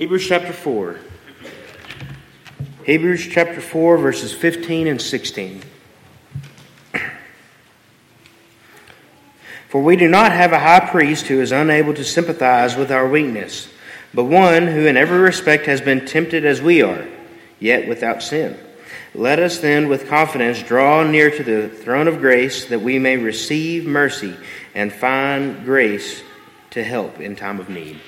Hebrews chapter 4. Hebrews chapter 4, verses 15 and 16. For we do not have a high priest who is unable to sympathize with our weakness, but one who in every respect has been tempted as we are, yet without sin. Let us then with confidence draw near to the throne of grace that we may receive mercy and find grace to help in time of need.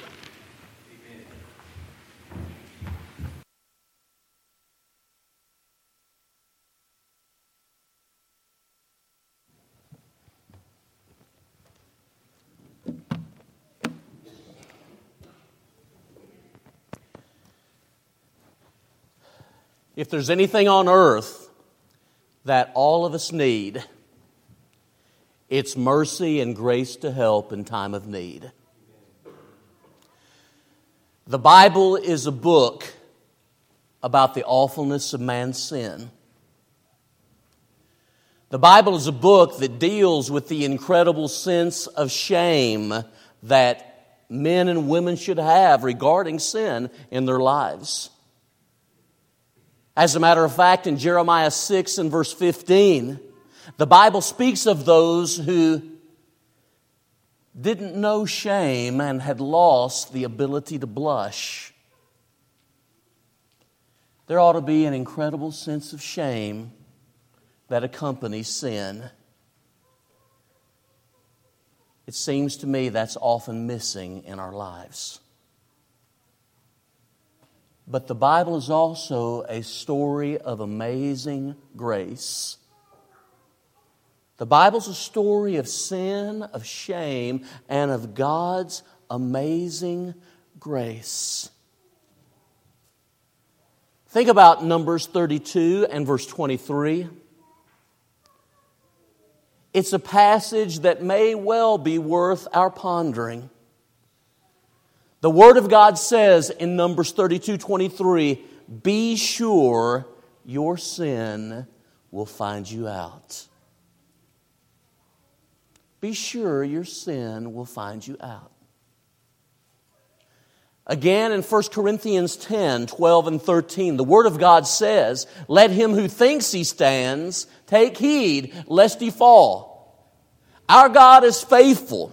If there's anything on earth that all of us need, it's mercy and grace to help in time of need. The Bible is a book about the awfulness of man's sin. The Bible is a book that deals with the incredible sense of shame that men and women should have regarding sin in their lives. As a matter of fact, in Jeremiah 6 and verse 15, the Bible speaks of those who didn't know shame and had lost the ability to blush. There ought to be an incredible sense of shame that accompanies sin. It seems to me that's often missing in our lives. But the Bible is also a story of amazing grace. The Bible's a story of sin, of shame, and of God's amazing grace. Think about Numbers 32 and verse 23. It's a passage that may well be worth our pondering. The Word of God says in Numbers 32 23, Be sure your sin will find you out. Be sure your sin will find you out. Again in 1 Corinthians 10 12 and 13, the Word of God says, Let him who thinks he stands take heed lest he fall. Our God is faithful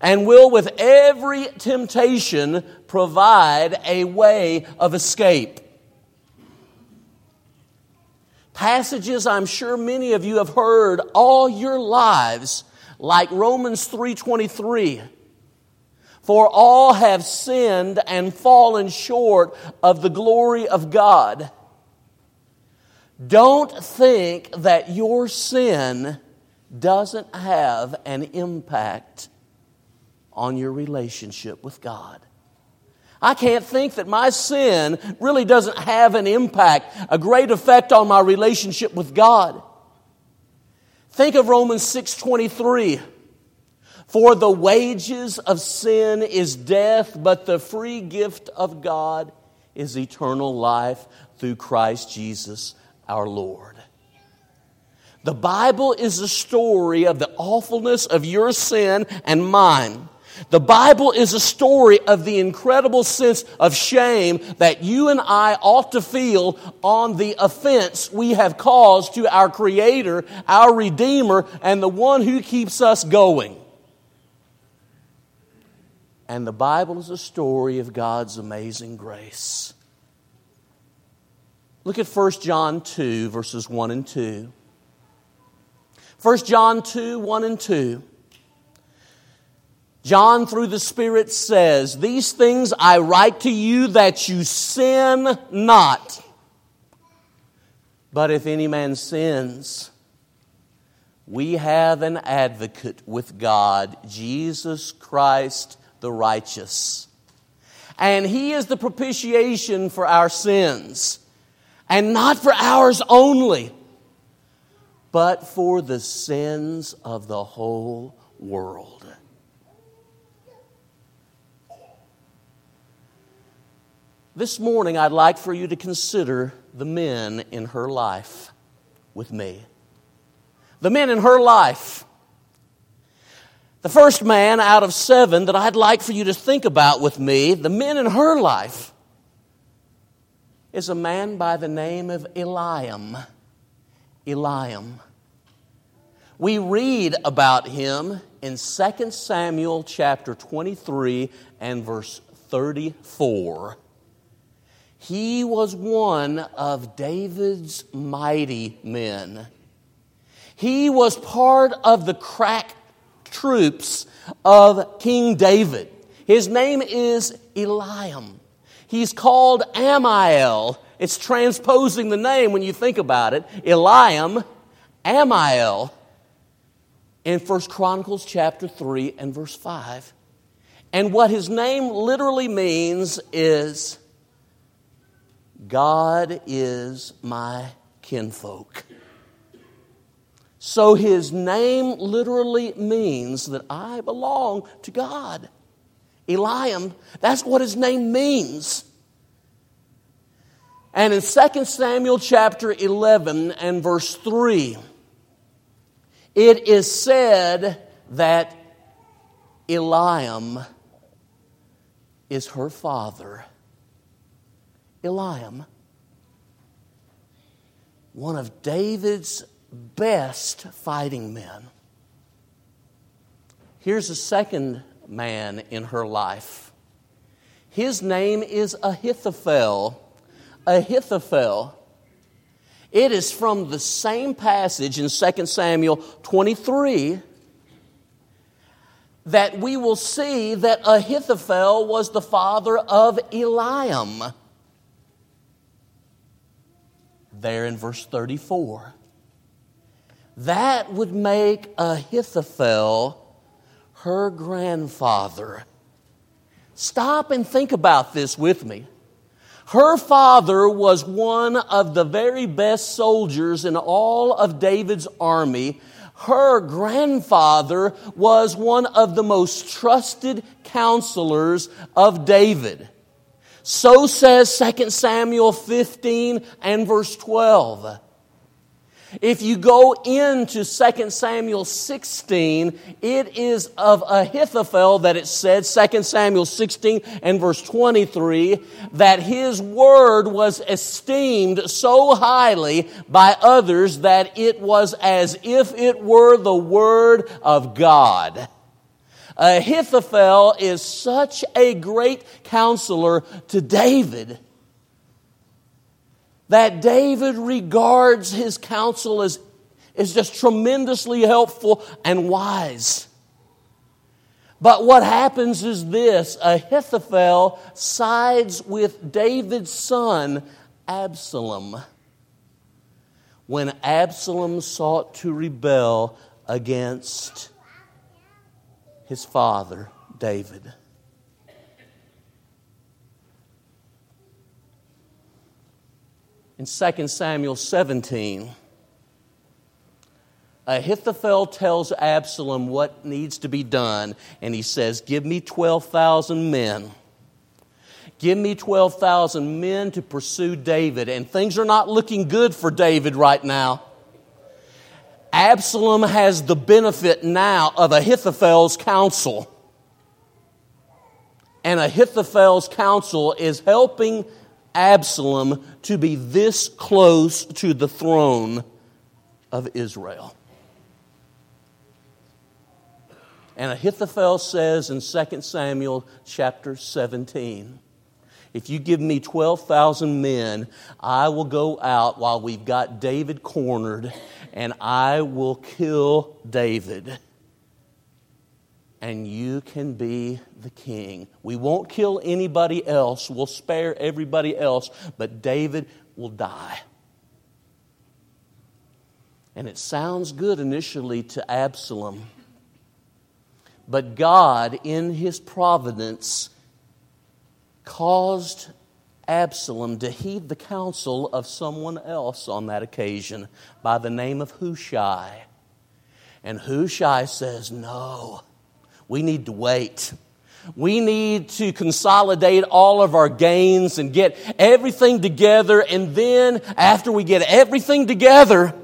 and will with every temptation provide a way of escape. Passages I'm sure many of you have heard all your lives like Romans 3:23 For all have sinned and fallen short of the glory of God. Don't think that your sin doesn't have an impact on your relationship with God. I can't think that my sin really doesn't have an impact, a great effect on my relationship with God. Think of Romans 6:23. For the wages of sin is death, but the free gift of God is eternal life through Christ Jesus our Lord. The Bible is a story of the awfulness of your sin and mine. The Bible is a story of the incredible sense of shame that you and I ought to feel on the offense we have caused to our Creator, our Redeemer, and the one who keeps us going. And the Bible is a story of God's amazing grace. Look at 1 John 2, verses 1 and 2. 1 John 2, 1 and 2. John, through the Spirit, says, These things I write to you that you sin not. But if any man sins, we have an advocate with God, Jesus Christ the righteous. And he is the propitiation for our sins. And not for ours only, but for the sins of the whole world. This morning, I'd like for you to consider the men in her life with me. The men in her life. The first man out of seven that I'd like for you to think about with me, the men in her life, is a man by the name of Eliam. Eliam. We read about him in 2 Samuel chapter 23 and verse 34. He was one of David's mighty men. He was part of the crack troops of King David. His name is Eliam. He's called Amiel. It's transposing the name when you think about it. Eliam, Amiel, in 1 Chronicles chapter 3 and verse 5. And what his name literally means is God is my kinfolk. So his name literally means that I belong to God. Eliam, that's what his name means. And in 2 Samuel chapter 11 and verse 3, it is said that Eliam is her father. Eliam, one of David's best fighting men. Here's a second man in her life. His name is Ahithophel. Ahithophel. It is from the same passage in 2 Samuel 23 that we will see that Ahithophel was the father of Eliam. There in verse 34. That would make Ahithophel her grandfather. Stop and think about this with me. Her father was one of the very best soldiers in all of David's army. Her grandfather was one of the most trusted counselors of David. So says 2 Samuel 15 and verse 12. If you go into 2 Samuel 16, it is of Ahithophel that it said, 2 Samuel 16 and verse 23, that his word was esteemed so highly by others that it was as if it were the word of God. Ahithophel is such a great counselor to David that David regards his counsel as, as just tremendously helpful and wise. But what happens is this Ahithophel sides with David's son, Absalom, when Absalom sought to rebel against his father, David. in 2 Samuel 17, Ahithophel tells Absalom what needs to be done, and he says, Give me 12,000 men. Give me 12,000 men to pursue David. And things are not looking good for David right now. Absalom has the benefit now of Ahithophel's counsel. And Ahithophel's counsel is helping Absalom to be this close to the throne of Israel. And Ahithophel says in 2 Samuel chapter 17, if you give me 12,000 men, I will go out while we've got David cornered and I will kill David and you can be the king. We won't kill anybody else, we'll spare everybody else, but David will die. And it sounds good initially to Absalom. But God, in his providence, caused Absalom to heed the counsel of someone else on that occasion by the name of Hushai. And Hushai says, No, we need to wait. We need to consolidate all of our gains and get everything together. And then, after we get everything together,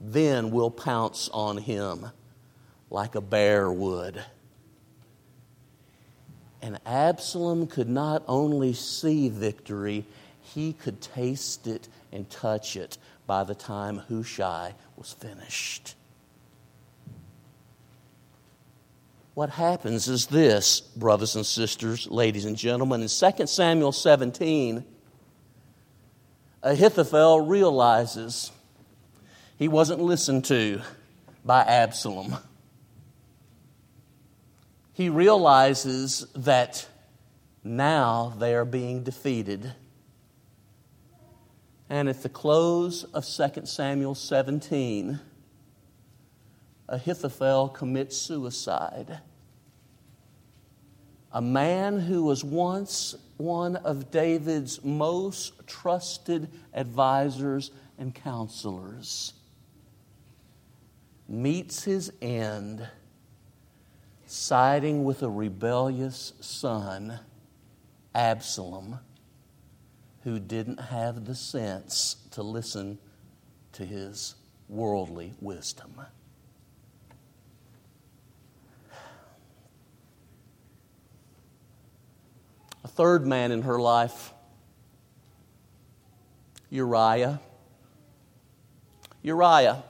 then we'll pounce on him like a bear would. And Absalom could not only see victory, he could taste it and touch it by the time Hushai was finished. What happens is this, brothers and sisters, ladies and gentlemen. In 2 Samuel 17, Ahithophel realizes he wasn't listened to by Absalom. He realizes that now they are being defeated. And at the close of 2 Samuel 17, Ahithophel commits suicide. A man who was once one of David's most trusted advisors and counselors meets his end siding with a rebellious son, Absalom, who didn't have the sense to listen to his worldly wisdom. A third man in her life, Uriah. Uriah.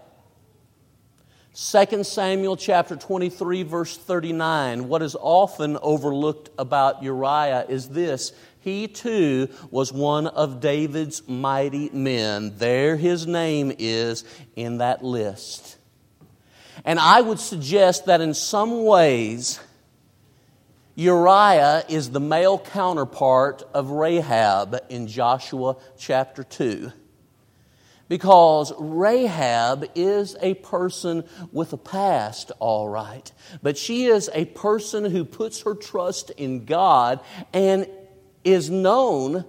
2 Samuel chapter 23 verse 39 what is often overlooked about Uriah is this. He too was one of David's mighty men. There his name is in that list. And I would suggest that in some ways Uriah is the male counterpart of Rahab in Joshua chapter 2 because Rahab is a person with a past, all right, but she is a person who puts her trust in God and is known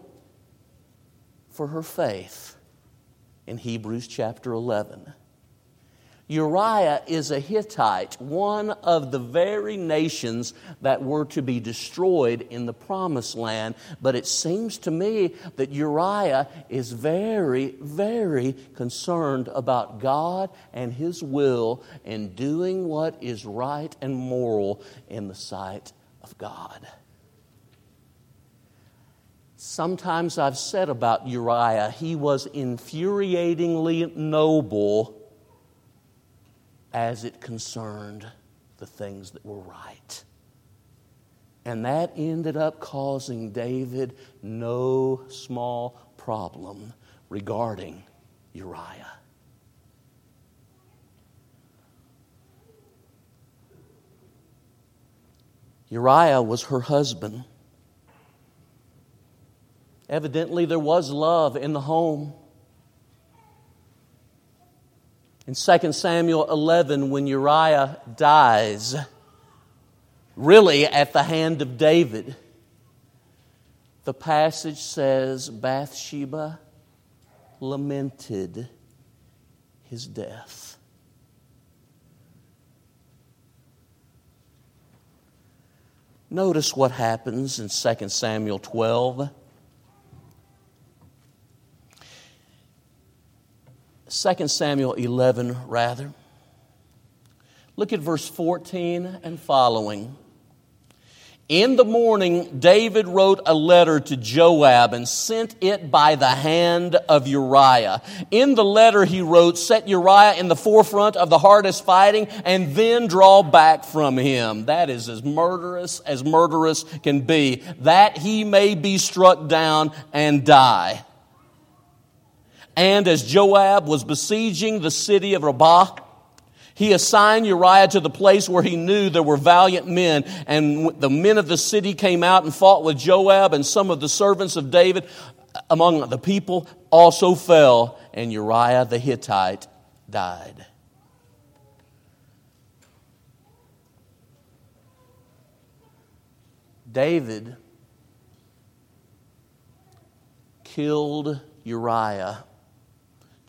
for her faith in Hebrews chapter 11. Uriah is a Hittite, one of the very nations that were to be destroyed in the promised land. But it seems to me that Uriah is very, very concerned about God and his will and doing what is right and moral in the sight of God. Sometimes I've said about Uriah, he was infuriatingly noble as it concerned the things that were right. And that ended up causing David no small problem regarding Uriah. Uriah was her husband. Evidently, there was love in the home. In 2 Samuel 11, when Uriah dies, really at the hand of David, the passage says Bathsheba lamented his death. Notice what happens in 2 Samuel 12. 2 Samuel 11, rather. Look at verse 14 and following. In the morning, David wrote a letter to Joab and sent it by the hand of Uriah. In the letter, he wrote, Set Uriah in the forefront of the hardest fighting and then draw back from him. That is as murderous as murderous can be, that he may be struck down and die. And as Joab was besieging the city of Rabbah, he assigned Uriah to the place where he knew there were valiant men. And the men of the city came out and fought with Joab, and some of the servants of David among the people also fell, and Uriah the Hittite died. David killed Uriah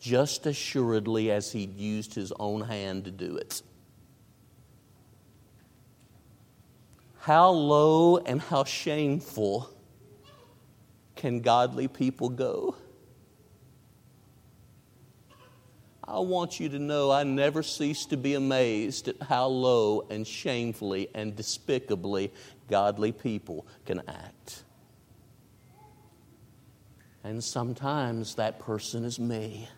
just assuredly as he'd used his own hand to do it. How low and how shameful can godly people go? I want you to know I never cease to be amazed at how low and shamefully and despicably godly people can act. And sometimes that person is me.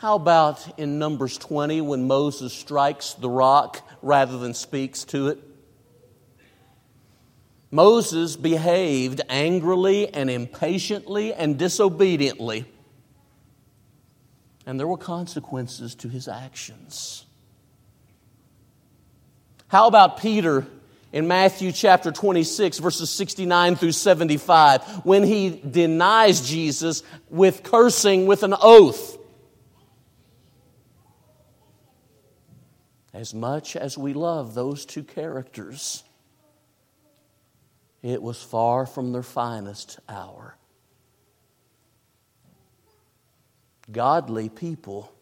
How about in Numbers 20 when Moses strikes the rock rather than speaks to it? Moses behaved angrily and impatiently and disobediently, and there were consequences to his actions. How about Peter in Matthew chapter 26, verses 69 through 75, when he denies Jesus with cursing with an oath? As much as we love those two characters, it was far from their finest hour. Godly people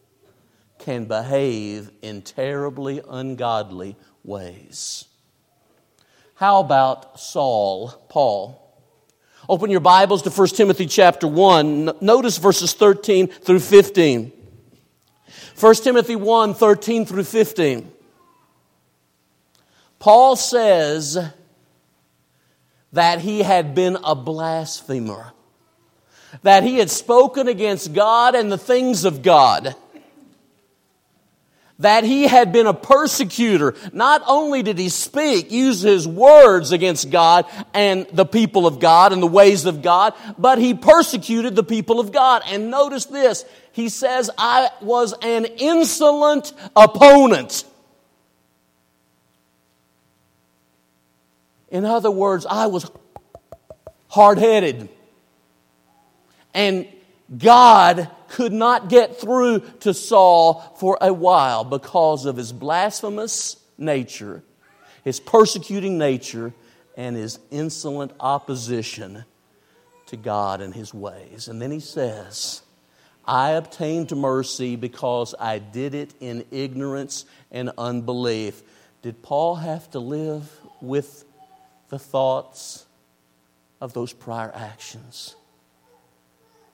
can behave in terribly ungodly ways. How about Saul, Paul? Open your Bibles to 1 Timothy chapter 1. Notice verses 13 through 15. 1 Timothy 1 13 through 15. Paul says that he had been a blasphemer, that he had spoken against God and the things of God, that he had been a persecutor. Not only did he speak, use his words against God and the people of God and the ways of God, but he persecuted the people of God. And notice this he says, I was an insolent opponent. In other words, I was hard headed. And God could not get through to Saul for a while because of his blasphemous nature, his persecuting nature, and his insolent opposition to God and his ways. And then he says, I obtained mercy because I did it in ignorance and unbelief. Did Paul have to live with the thoughts of those prior actions?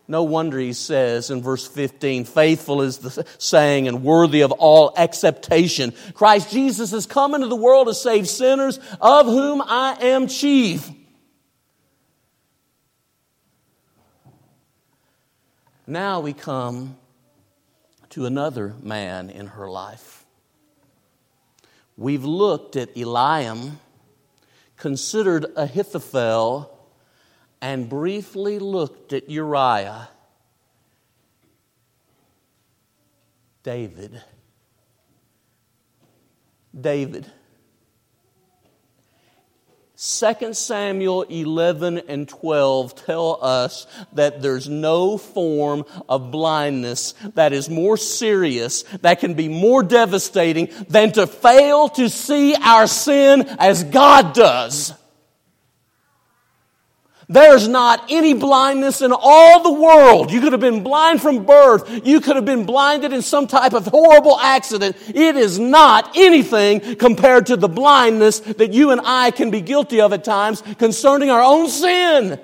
No wonder he says in verse 15, faithful is the saying and worthy of all acceptation. Christ Jesus has come into the world to save sinners, of whom I am chief. Now we come to another man in her life. We've looked at Eliam, considered Ahithophel, and briefly looked at Uriah. David. David. 2 Samuel 11 and 12 tell us that there's no form of blindness that is more serious, that can be more devastating than to fail to see our sin as God does. There's not any blindness in all the world. You could have been blind from birth. You could have been blinded in some type of horrible accident. It is not anything compared to the blindness that you and I can be guilty of at times concerning our own sin.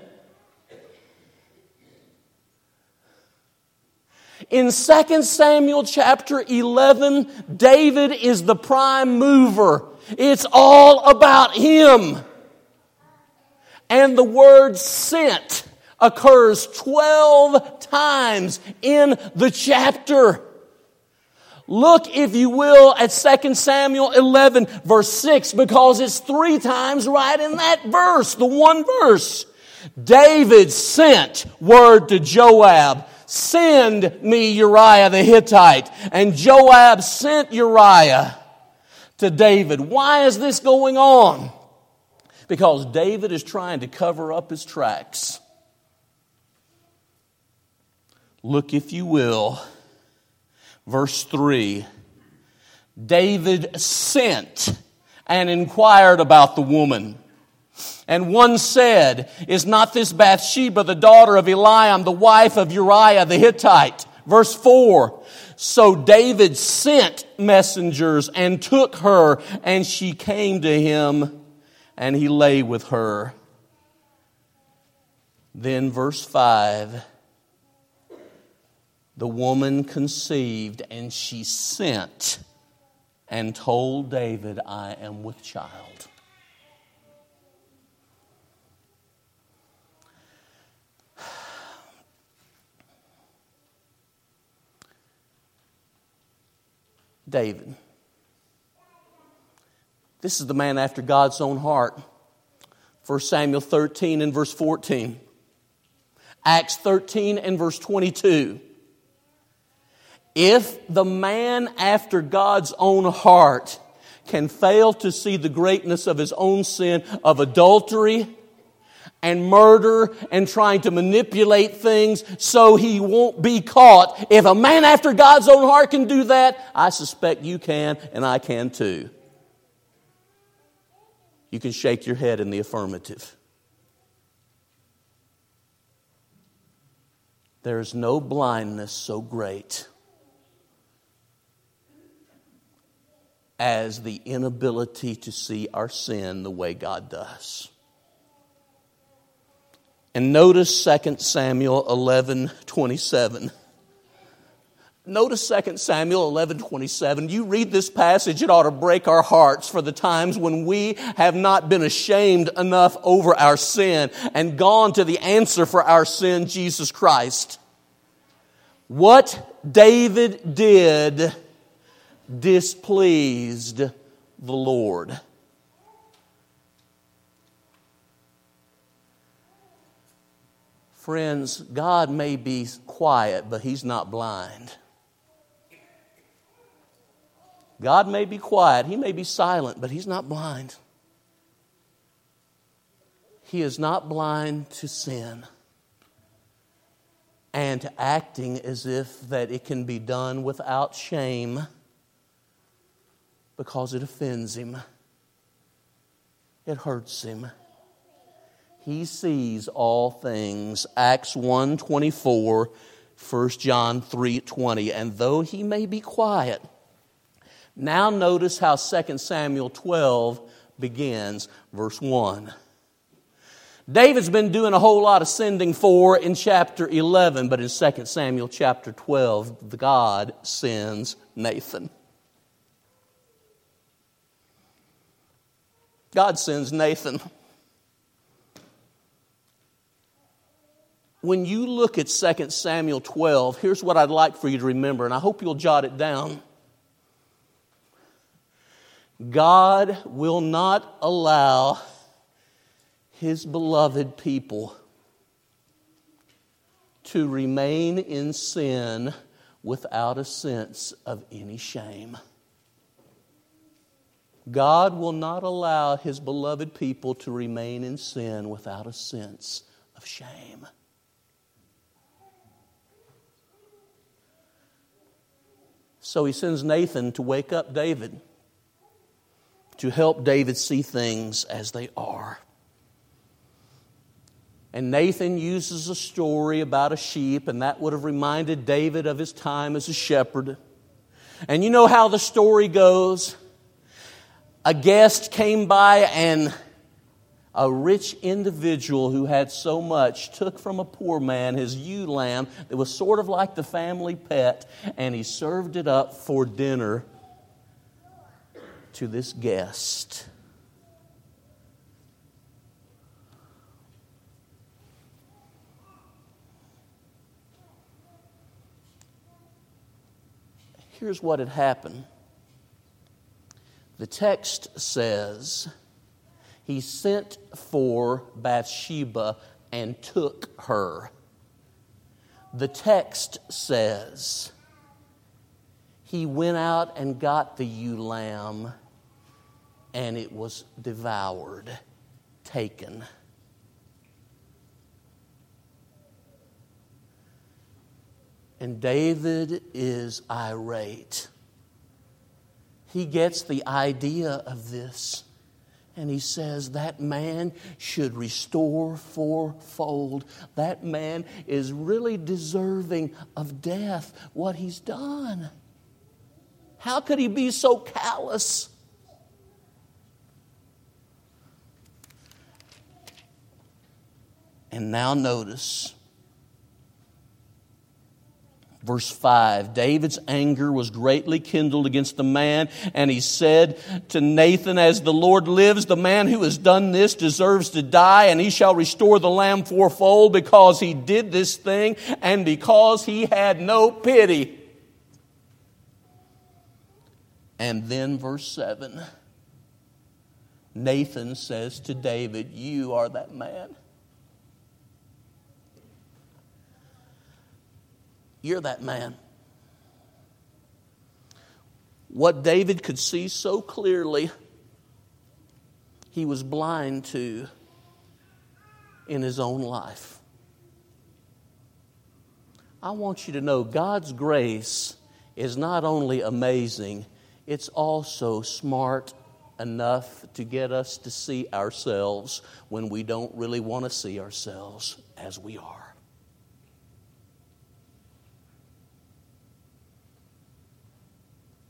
In 2 Samuel chapter 11, David is the prime mover. It's all about him. And the word sent occurs 12 times in the chapter. Look, if you will, at 2 Samuel 11, verse 6, because it's three times right in that verse, the one verse. David sent word to Joab, send me Uriah the Hittite. And Joab sent Uriah to David. Why is this going on? Because David is trying to cover up his tracks. Look, if you will, verse 3 David sent and inquired about the woman. And one said, Is not this Bathsheba the daughter of Eliam, the wife of Uriah the Hittite? Verse 4 So David sent messengers and took her, and she came to him and he lay with her. Then, verse 5 the woman conceived and she sent and told David, I am with child. David. This is the man after God's own heart. 1 Samuel 13 and verse 14. Acts 13 and verse 22. If the man after God's own heart can fail to see the greatness of his own sin of adultery and murder and trying to manipulate things so he won't be caught, if a man after God's own heart can do that, I suspect you can and I can too. You can shake your head in the affirmative. There is no blindness so great as the inability to see our sin the way God does. And notice 2 Samuel 11 27. Notice 2 Samuel 11 27. You read this passage, it ought to break our hearts for the times when we have not been ashamed enough over our sin and gone to the answer for our sin, Jesus Christ. What David did displeased the Lord. Friends, God may be quiet, but He's not blind. God may be quiet, He may be silent, but He's not blind. He is not blind to sin and to acting as if that it can be done without shame because it offends him. It hurts him. He sees all things. Acts 1 24, 1 John 3 20. And though he may be quiet, now notice how 2 Samuel 12 begins, verse 1. David's been doing a whole lot of sending for in chapter 11, but in 2 Samuel chapter 12, God sends Nathan. God sends Nathan. When you look at 2 Samuel 12, here's what I'd like for you to remember, and I hope you'll jot it down. God will not allow his beloved people to remain in sin without a sense of any shame. God will not allow his beloved people to remain in sin without a sense of shame. So he sends Nathan to wake up David, to help David see things as they are. And Nathan uses a story about a sheep, and that would have reminded David of his time as a shepherd. And you know how the story goes a guest came by and a rich individual who had so much took from a poor man his ewe lamb that was sort of like the family pet and he served it up for dinner to this guest. Here's what had happened. The text says, He sent for Bathsheba and took her. The text says, He went out and got the ewe lamb, and it was devoured, taken. And David is irate he gets the idea of this. And he says that man should restore fourfold. That man is really deserving of death, what he's done. How could he be so callous? And now notice Verse 5 David's anger was greatly kindled against the man, and he said to Nathan, As the Lord lives, the man who has done this deserves to die, and he shall restore the lamb fourfold because he did this thing and because he had no pity. And then, verse 7 Nathan says to David, You are that man. You're that man. What David could see so clearly, he was blind to in his own life. I want you to know God's grace is not only amazing, it's also smart enough to get us to see ourselves when we don't really want to see ourselves as we are.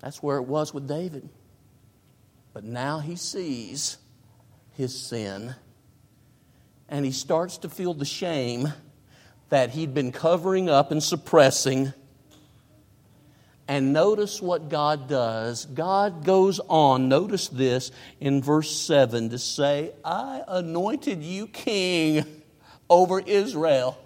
That's where it was with David. But now he sees his sin and he starts to feel the shame that he'd been covering up and suppressing. And notice what God does. God goes on, notice this in verse 7 to say, I anointed you king over Israel.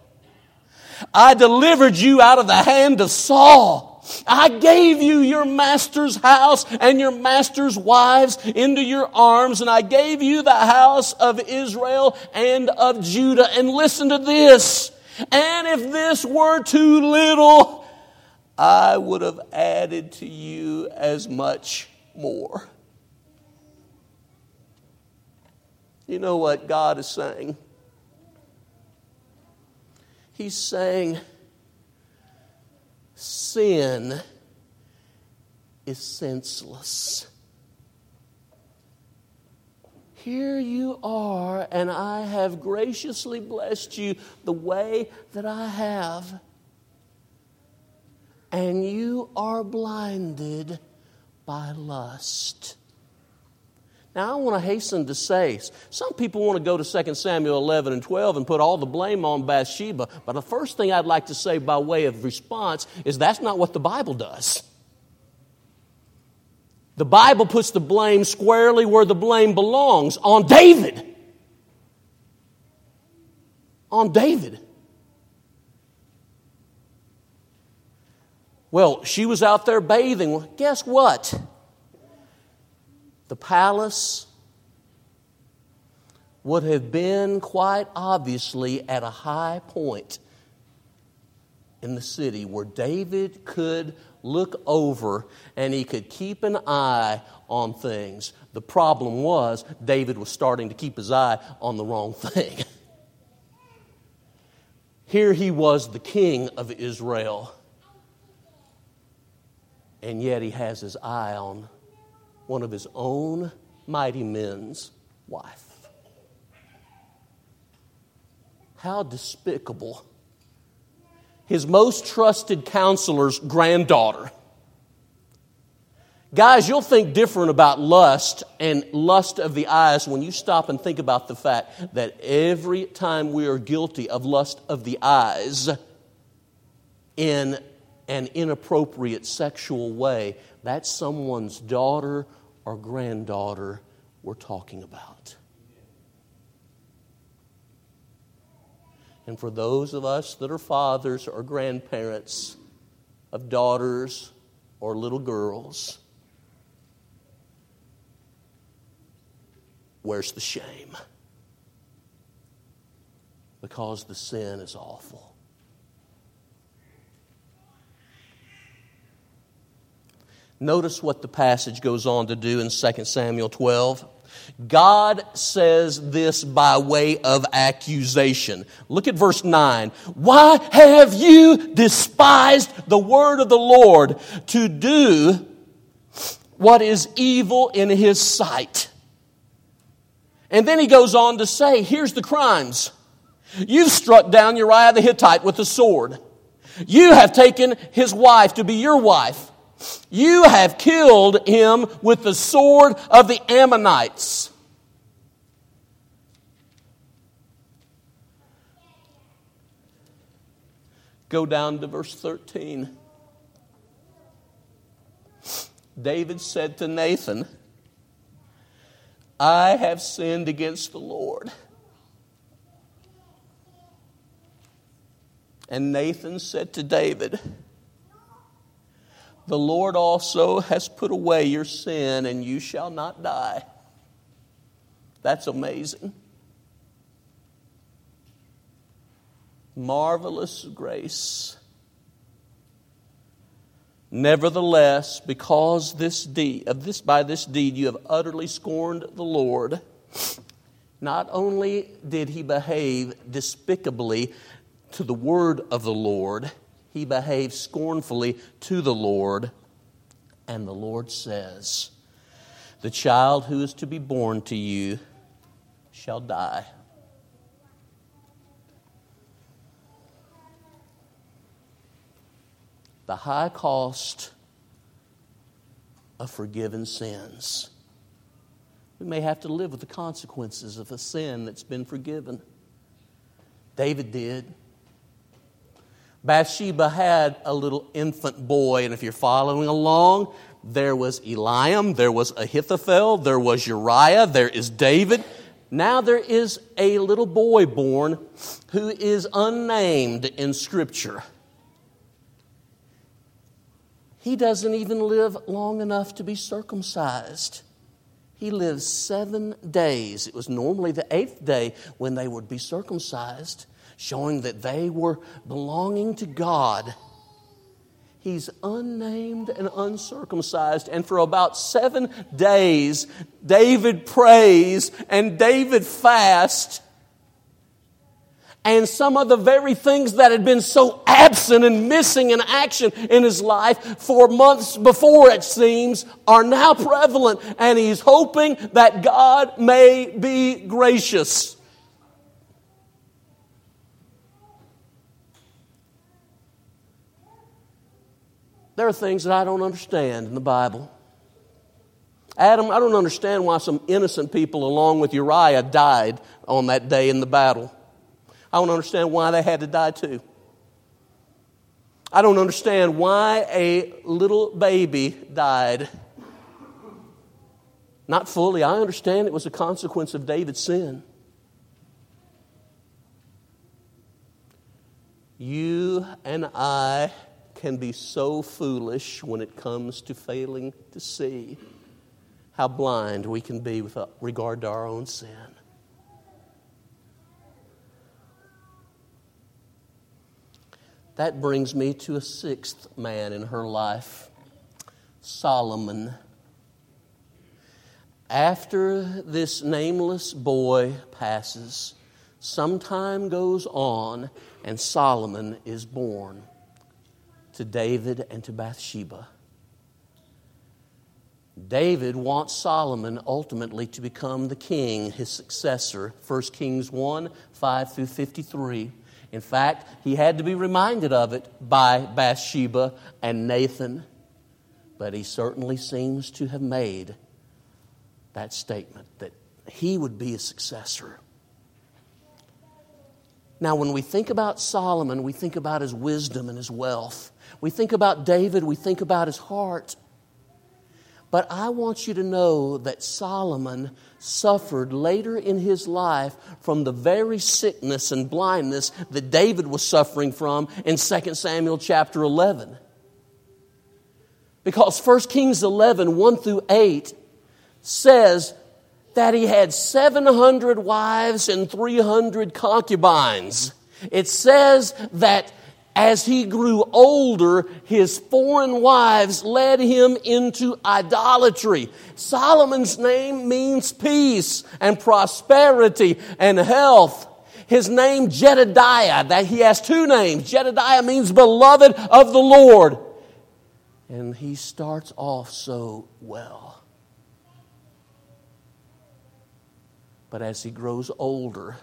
I delivered you out of the hand of Saul. I gave you your master's house and your master's wives into your arms, and I gave you the house of Israel and of Judah. And listen to this. And if this were too little, I would have added to you as much more. You know what God is saying? He's saying, sin is senseless. Here you are, and I have graciously blessed you the way that I have. And you are blinded by lust. Now, I want to hasten to say, some people want to go to 2 Samuel 11 and 12 and put all the blame on Bathsheba. But the first thing I'd like to say by way of response is that's not what the Bible does. The Bible puts the blame squarely where the blame belongs on David. On David. Well, she was out there bathing. Guess what? the palace would have been quite obviously at a high point in the city where David could look over and he could keep an eye on things. The problem was David was starting to keep his eye on the wrong thing. Here he was, the king of Israel, and yet he has his eye on one of his own mighty men's wife. How despicable. His most trusted counselor's granddaughter. Guys, you'll think different about lust and lust of the eyes when you stop and think about the fact that every time we are guilty of lust of the eyes in an inappropriate sexual way, that's someone's daughter or granddaughter we're talking about. And for those of us that are fathers or grandparents of daughters or little girls, where's the shame? Because the sin is awful. Notice what the passage goes on to do in 2 Samuel 12. God says this by way of accusation. Look at verse 9. Why have you despised the word of the Lord to do what is evil in his sight? And then he goes on to say, here's the crimes. You've struck down Uriah the Hittite with a sword. You have taken his wife to be your wife. You have killed him with the sword of the Ammonites. Go down to verse 13. David said to Nathan, I have sinned against the Lord. And Nathan said to David, the Lord also has put away your sin, and you shall not die. That's amazing. Marvelous grace. Nevertheless, because this deed, of this, by this deed you have utterly scorned the Lord, not only did he behave despicably to the word of the Lord, he behaves scornfully to the Lord. And the Lord says, The child who is to be born to you shall die. The high cost of forgiven sins. We may have to live with the consequences of a sin that's been forgiven. David did. Bathsheba had a little infant boy, and if you're following along, there was Eliam, there was Ahithophel, there was Uriah, there is David. Now there is a little boy born who is unnamed in Scripture. He doesn't even live long enough to be circumcised. He lives seven days. It was normally the eighth day when they would be circumcised showing that they were belonging to God. He's unnamed and uncircumcised. And for about seven days, David prays and David fasts. And some of the very things that had been so absent and missing in action in his life for months before, it seems, are now prevalent. And he's hoping that God may be gracious. There are things that I don't understand in the Bible. Adam, I don't understand why some innocent people, along with Uriah, died on that day in the battle. I don't understand why they had to die too. I don't understand why a little baby died. Not fully. I understand it was a consequence of David's sin. You and I can be so foolish when it comes to failing to see how blind we can be with uh, regard to our own sin. That brings me to a sixth man in her life, Solomon. After this nameless boy passes, some time goes on and Solomon is born to David and to Bathsheba. David wants Solomon ultimately to become the king, his successor. 1 Kings 1 5 through 53. In fact, he had to be reminded of it by Bathsheba and Nathan, but he certainly seems to have made that statement that he would be a successor. Now, when we think about Solomon, we think about his wisdom and his wealth. We think about David, we think about his heart. But I want you to know that Solomon suffered later in his life from the very sickness and blindness that David was suffering from in 2 Samuel chapter 11. Because 1 Kings 11, 1 through 8, says that he had 700 wives and 300 concubines. It says that as he grew older, his foreign wives led him into idolatry. Solomon's name means peace and prosperity and health. His name Jedediah, that he has two names. Jedediah means beloved of the Lord. And he starts off so well. But as he grows older,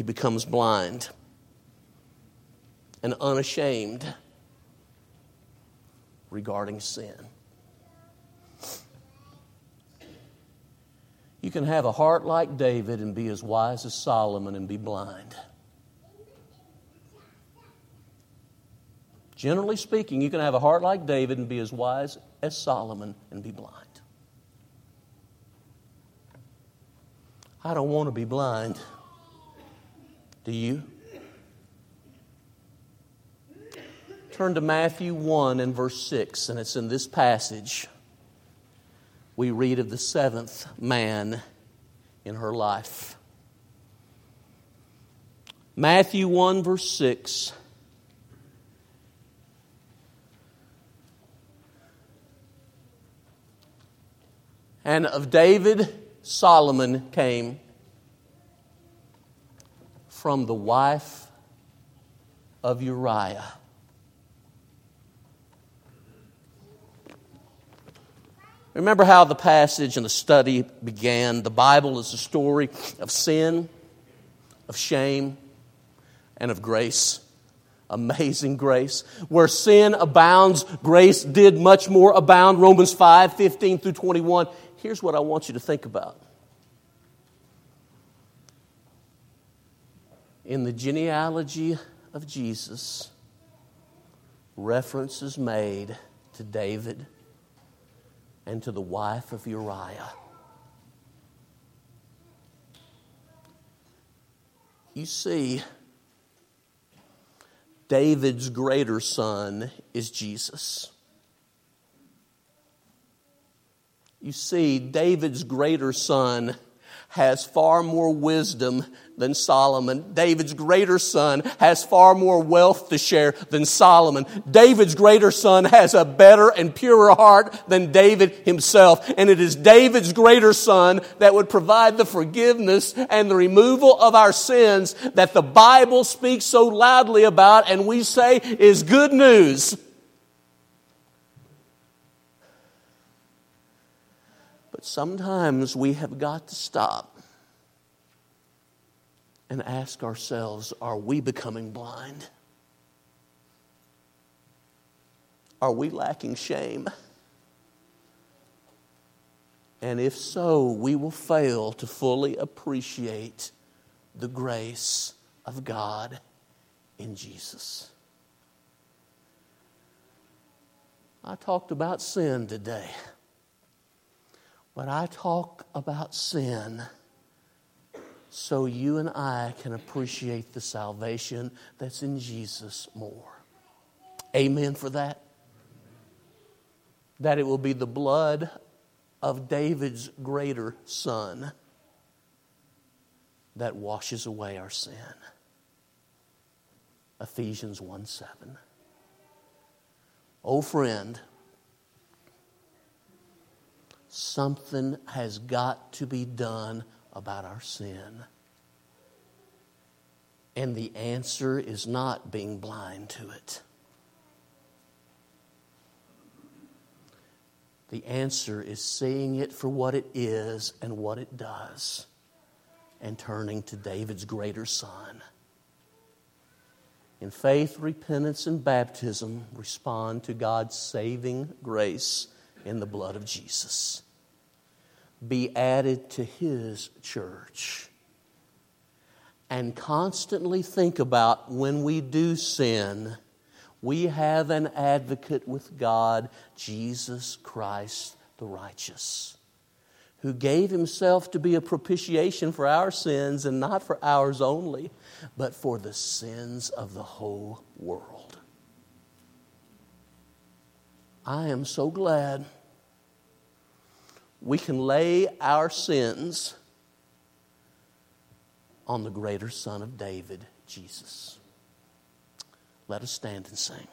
he becomes blind and unashamed regarding sin. You can have a heart like David and be as wise as Solomon and be blind. Generally speaking, you can have a heart like David and be as wise as Solomon and be blind. I don't want to be blind. Do you? Turn to Matthew 1 and verse 6, and it's in this passage. We read of the seventh man in her life. Matthew 1, verse 6. And of David, Solomon came from the wife of Uriah. Remember how the passage and the study began? The Bible is a story of sin, of shame, and of grace. Amazing grace. Where sin abounds, grace did much more abound. Romans 5 15 through 21. Here's what I want you to think about. In the genealogy of Jesus, reference is made to David and to the wife of Uriah. You see, David's greater son is Jesus. You see, David's greater son has far more wisdom than Solomon. David's greater son has far more wealth to share than Solomon. David's greater son has a better and purer heart than David himself. And it is David's greater son that would provide the forgiveness and the removal of our sins that the Bible speaks so loudly about and we say is good news. But sometimes we have got to stop and ask ourselves are we becoming blind? Are we lacking shame? And if so, we will fail to fully appreciate the grace of God in Jesus. I talked about sin today. But I talk about sin so you and I can appreciate the salvation that's in Jesus more. Amen for that. That it will be the blood of David's greater son that washes away our sin. Ephesians 1 7. Oh, friend, something has got to be done about our sin. And the answer is not being blind to it. The answer is seeing it for what it is and what it does, and turning to David's greater son. In faith, repentance, and baptism, respond to God's saving grace in the blood of Jesus. Be added to His church. And constantly think about when we do sin, we have an advocate with God, Jesus Christ the righteous, who gave Himself to be a propitiation for our sins, and not for ours only, but for the sins of the whole world. I am so glad we can lay our sins on the greater Son of David, Jesus. Let us stand and sing.